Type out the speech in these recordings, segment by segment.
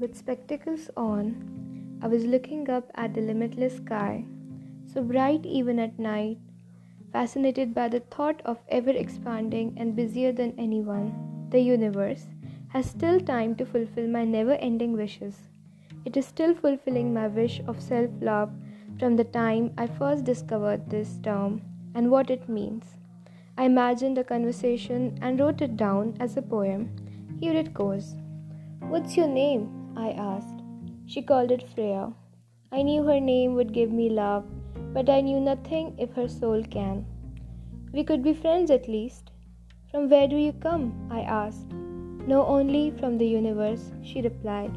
with spectacles on, I was looking up at the limitless sky, so bright even at night, fascinated by the thought of ever expanding and busier than anyone, the universe has still time to fulfill my never ending wishes. It is still fulfilling my wish of self love from the time I first discovered this term and what it means. I imagined a conversation and wrote it down as a poem. Here it goes. What's your name? I asked. She called it Freya. I knew her name would give me love, but I knew nothing if her soul can. We could be friends at least. From where do you come? I asked. No, only from the universe, she replied.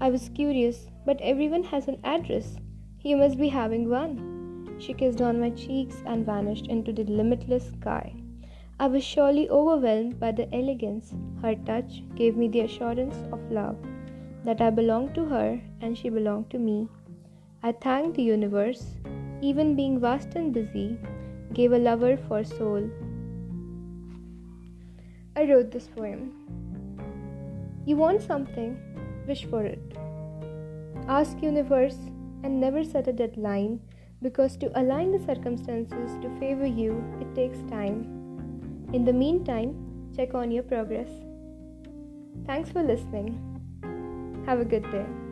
I was curious, but everyone has an address. You must be having one. She kissed on my cheeks and vanished into the limitless sky. I was surely overwhelmed by the elegance. Her touch gave me the assurance of love that I belonged to her and she belonged to me. I thanked the universe, even being vast and busy, gave a lover for soul. I wrote this poem. You want something, wish for it. Ask universe and never set a deadline because to align the circumstances to favor you, it takes time. In the meantime, check on your progress. Thanks for listening. Have a good day.